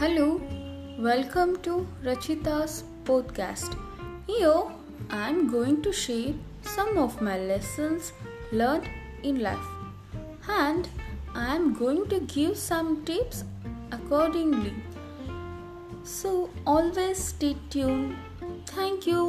Hello, welcome to Rachita's podcast. Here I am going to share some of my lessons learned in life and I am going to give some tips accordingly. So always stay tuned. Thank you.